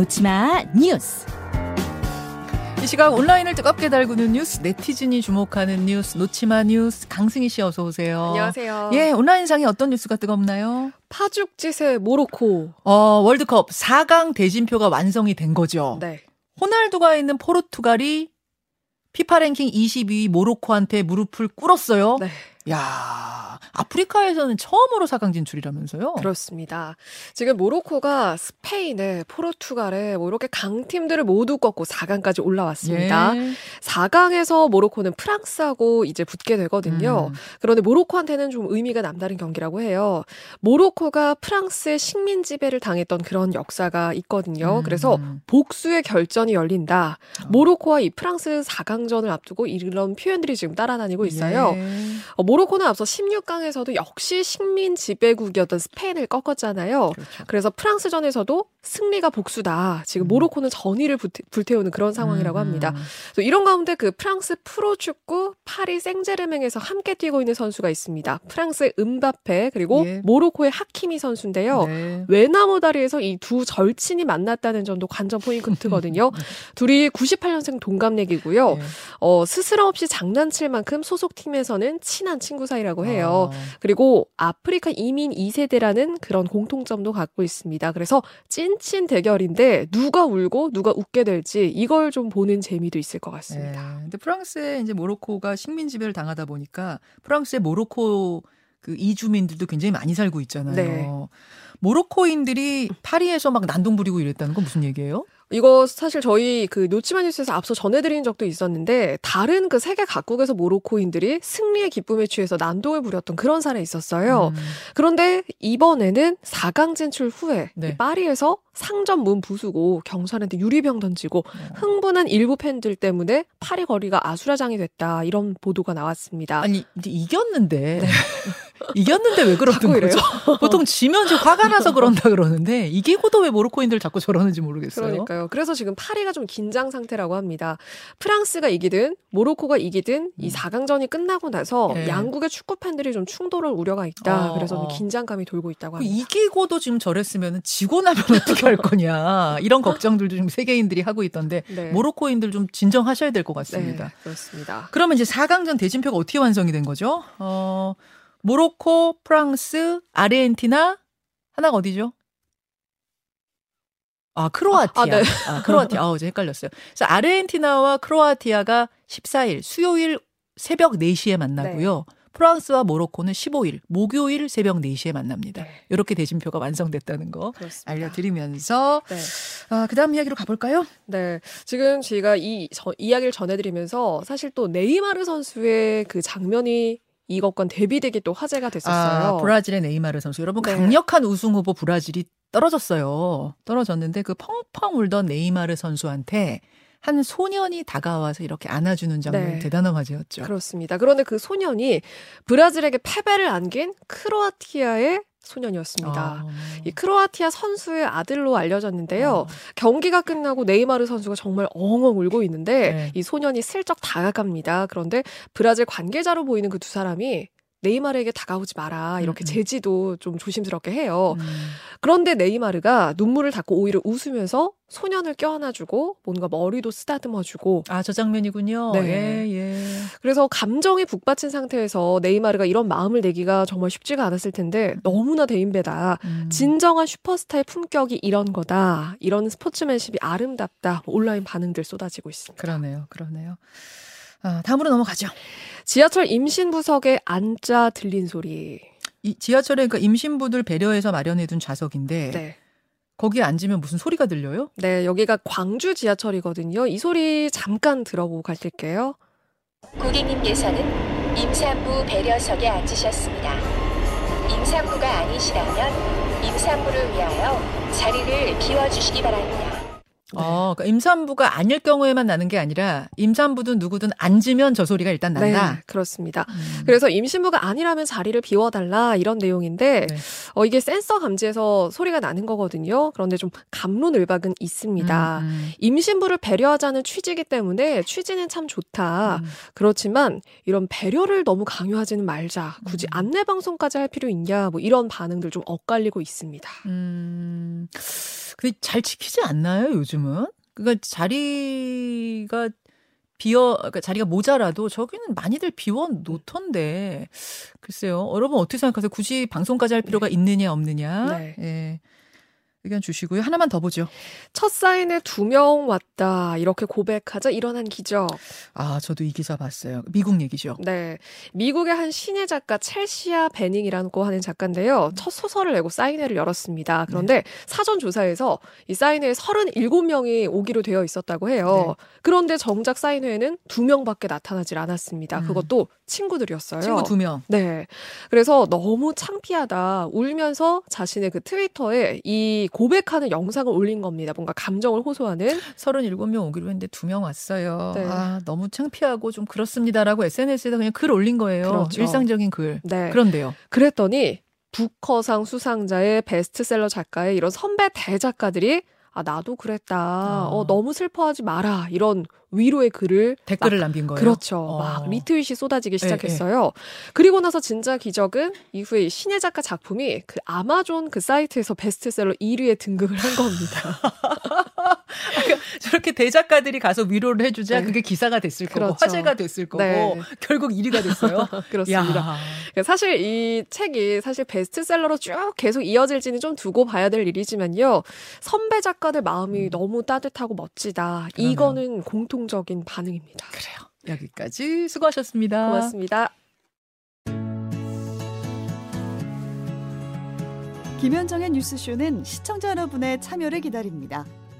놓지마 뉴스. 이 시각 온라인을 뜨겁게 달구는 뉴스, 네티즌이 주목하는 뉴스, 놓지마 뉴스, 강승희 씨 어서 오세요. 안녕하세요. 예, 온라인상에 어떤 뉴스가 뜨겁나요? 파죽지세 모로코. 어, 월드컵 4강 대진표가 완성이 된 거죠. 네. 호날두가 있는 포르투갈이 피파 랭킹 22위 모로코한테 무릎을 꿇었어요. 네. 야, 아프리카에서는 처음으로 4강 진출이라면서요? 그렇습니다. 지금 모로코가 스페인에 포르투갈에 뭐 이렇게 강팀들을 모두 꺾고 4강까지 올라왔습니다. 예. 4강에서 모로코는 프랑스하고 이제 붙게 되거든요. 음. 그런데 모로코한테는 좀 의미가 남다른 경기라고 해요. 모로코가 프랑스의 식민 지배를 당했던 그런 역사가 있거든요. 음. 그래서 복수의 결전이 열린다. 어. 모로코와 이 프랑스 4강전을 앞두고 이런 표현들이 지금 따라다니고 있어요. 예. 어, 모로코는 앞서 16강에서도 역시 식민 지배국이었던 스페인을 꺾었잖아요. 그렇죠. 그래서 프랑스전에서도 승리가 복수다. 지금 음. 모로코는 전의를 불태- 불태 우는 그런 상황이라고 음, 합니다. 음. 이런 가운데 그 프랑스 프로 축구 파리 생제르맹에서 함께 뛰고 있는 선수가 있습니다. 프랑스의 음바페 그리고 예. 모로코의 하키미 선수인데요. 네. 외나무 다리에서 이 두 절친이 만났다는 점도 관전 포인트거든요. 둘이 98년생 동갑내기고요. 예. 어, 스스럼 없이 장난칠 만큼 소속팀에서는 친한 친구 사이라고 해요. 어. 그리고 아프리카 이민 2세대라는 그런 공통점도 갖고 있습니다. 그래서 찐친 대결인데 누가 울고 누가 웃게 될지 이걸 좀 보는 재미도 있을 것 같습니다. 예. 근데 프랑스에 이제 모로코가 식민 지배를 당하다 보니까 프랑스의 모로코 그 이주민들도 굉장히 많이 살고 있잖아요. 네. 모로코인들이 파리에서 막 난동 부리고 이랬다는 건 무슨 얘기예요? 이거 사실 저희 그 노치마 뉴스에서 앞서 전해드린 적도 있었는데 다른 그 세계 각국에서 모로코인들이 승리의 기쁨에 취해서 난동을 부렸던 그런 사례 있었어요. 음. 그런데 이번에는 4강 진출 후에 네. 이 파리에서 상점 문 부수고 경찰한테 유리병 던지고 어. 흥분한 일부 팬들 때문에 파리 거리가 아수라장이 됐다 이런 보도가 나왔습니다. 아니 이겼는데 이겼는데 왜 그러는? 거죠? 보통 지면 좀 화가 나서 그런다 그러는데 이기고도 왜 모로코인들 자꾸 저러는지 모르겠어요. 그러니까요. 그래서 지금 파리가 좀 긴장 상태라고 합니다. 프랑스가 이기든 모로코가 이기든 이 4강전이 끝나고 나서 음. 네. 양국의 축구 팬들이 좀 충돌을 우려가 있다. 어, 그래서. 긴장감이 돌고 있다고 그 합니다. 이기고도 지금 저랬으면 지고 나면 어떻게 할 거냐 이런 걱정들도 지금 세계인들이 하고 있던데 네. 모로코인들 좀 진정하셔야 될 것 같습니다. 네, 그렇습니다. 그러면 이제 4강전 대진표가 어떻게 완성이 된 거죠? 어, 모로코, 프랑스, 아르헨티나, 하나가 어디죠? 아, 크로아티아. 아, 네. 아, 크로아티아. 아, 어제 헷갈렸어요. 그래서 아르헨티나와 크로아티아가 14일, 수요일 새벽 4시에 만나고요. 프랑스와 모로코는 15일, 목요일 새벽 4시에 만납니다. 네. 이렇게 대진표가 완성됐다는 거 그렇습니다. 알려드리면서, 네. 아, 그 다음 이야기로 가볼까요? 네. 지금 저희가 이 저- 이야기를 전해드리면서 사실 또 네이마르 선수의 그 장면이 이것과 대비되게 또 화제가 됐었어요. 아, 브라질의 네이마르 선수. 여러분 네. 강력한 우승 후보 브라질이 떨어졌어요. 떨어졌는데 그 펑펑 울던 네이마르 선수한테 한 소년이 다가와서 이렇게 안아주는 장면 네. 대단한 화제였죠. 그렇습니다. 그런데 그 소년이 브라질에게 패배를 안긴 크로아티아의 소년이었습니다. 아. 이 크로아티아 선수의 아들로 알려졌는데요. 어. 경기가 끝나고 네이마르 선수가 정말 엉엉 울고 있는데 네. 이 소년이 슬쩍 다가갑니다. 그런데 브라질 관계자로 보이는 그 두 사람이 네이마르에게 다가오지 마라 이렇게 음, 음. 제지도 좀 조심스럽게 해요. 음. 그런데 네이마르가 눈물을 닦고 오히려 웃으면서 소년을 껴안아주고 뭔가 머리도 쓰다듬어주고 아, 저 장면이군요. 네. 예, 예. 그래서 감정이 북받친 상태에서 네이마르가 이런 마음을 내기가 정말 쉽지가 않았을 텐데 너무나 대인배다. 음. 진정한 슈퍼스타의 품격이 이런 거다. 이런 스포츠맨십이 아름답다. 온라인 반응들 쏟아지고 있습니다. 그러네요. 그러네요. 아, 다음으로 넘어가죠. 지하철 임신부석에 앉아 들린 소리. 이 지하철에 그 임신부들 배려해서 마련해둔 좌석인데 네. 거기에 앉으면 무슨 소리가 들려요? 네, 여기가 광주 지하철이거든요. 이 소리 잠깐 들어보고 갈게요. 고객님께서는 임산부 배려석에 앉으셨습니다. 임산부가 아니시라면 임산부를 위하여 자리를 비워주시기 바랍니다. 어, 그러니까 임산부가 아닐 경우에만 나는 게 아니라 임산부든 누구든 앉으면 저 소리가 일단 난다. 네, 그렇습니다. 음. 그래서 임신부가 아니라면 자리를 비워달라 이런 내용인데 네. 어, 이게 센서 감지해서 소리가 나는 거거든요. 그런데 좀 감론을박은 있습니다. 음, 음. 임신부를 배려하자는 취지이기 때문에 취지는 참 좋다. 음. 그렇지만 이런 배려를 너무 강요하지는 말자. 굳이 음. 안내 방송까지 할 필요 있냐? 뭐 이런 반응들 좀 엇갈리고 있습니다. 음, 근데 잘 지키지 않나요, 요즘은? 그러니까 자리가 비어 그러니까 자리가 모자라도 저기는 많이들 비워 놓던데 글쎄요. 여러분 어떻게 생각하세요? 굳이 방송까지 할 필요가 있느냐 없느냐? 네. 예. 의견 주시고요. 하나만 더 보죠. 첫 사인에 두 명 왔다. 이렇게 고백하자 일어난 기적. 아, 저도 이 기사 봤어요. 미국 얘기죠. 네. 미국의 한 신예 작가 첼시아 베닝이라고 하는 작가인데요. 첫 소설을 내고 사인회를 열었습니다. 그런데 네. 사전 조사에서 이 사인회에 37명이 오기로 되어 있었다고 해요. 네. 그런데 정작 사인회에는 두 명밖에 나타나질 않았습니다. 음. 그것도 친구들이었어요. 친구 두 명. 네. 그래서 너무 창피하다. 울면서 자신의 그 트위터에 이 고백하는 영상을 올린 겁니다. 뭔가 감정을 호소하는. 37명 오기로 했는데 두명 왔어요. 네. 아, 너무 창피하고 좀 그렇습니다라고 SNS에다 그냥 글 올린 거예요. 그렇죠. 일상적인 글. 네. 그런데요. 그랬더니 부커상 수상자의 베스트셀러 작가의 이런 선배 대작가들이 아 나도 그랬다. 어. 어 너무 슬퍼하지 마라. 이런 위로의 글을 댓글을 막- 남긴 거예요. 그렇죠. 어. 막 리트윗이 쏟아지기 예, 시작했어요. 그리고 나서 진짜 기적은 이후에 이 신예 작가 작품이 그 아마존 그 사이트에서 베스트셀러 1위에 등극을 한 겁니다. 저렇게 대작가들이 가서 위로를 해주자 네. 그게 기사가 됐을 거고 그렇죠. 화제가 됐을 거고 네. 결국 1위가 됐어요. 그렇습니다. 야. 사실 이 책이 사실 베스트셀러로 쭉 계속 이어질지는 좀 두고 봐야 될 일이지만요. 선배 작가들 마음이 너무 따뜻하고 멋지다. 음. 그러네요. 이거는 공통적인 반응입니다. 그래요. 여기까지 수고하셨습니다. 고맙습니다. 김현정의 뉴스쇼는 시청자 여러분의 참여를 기다립니다.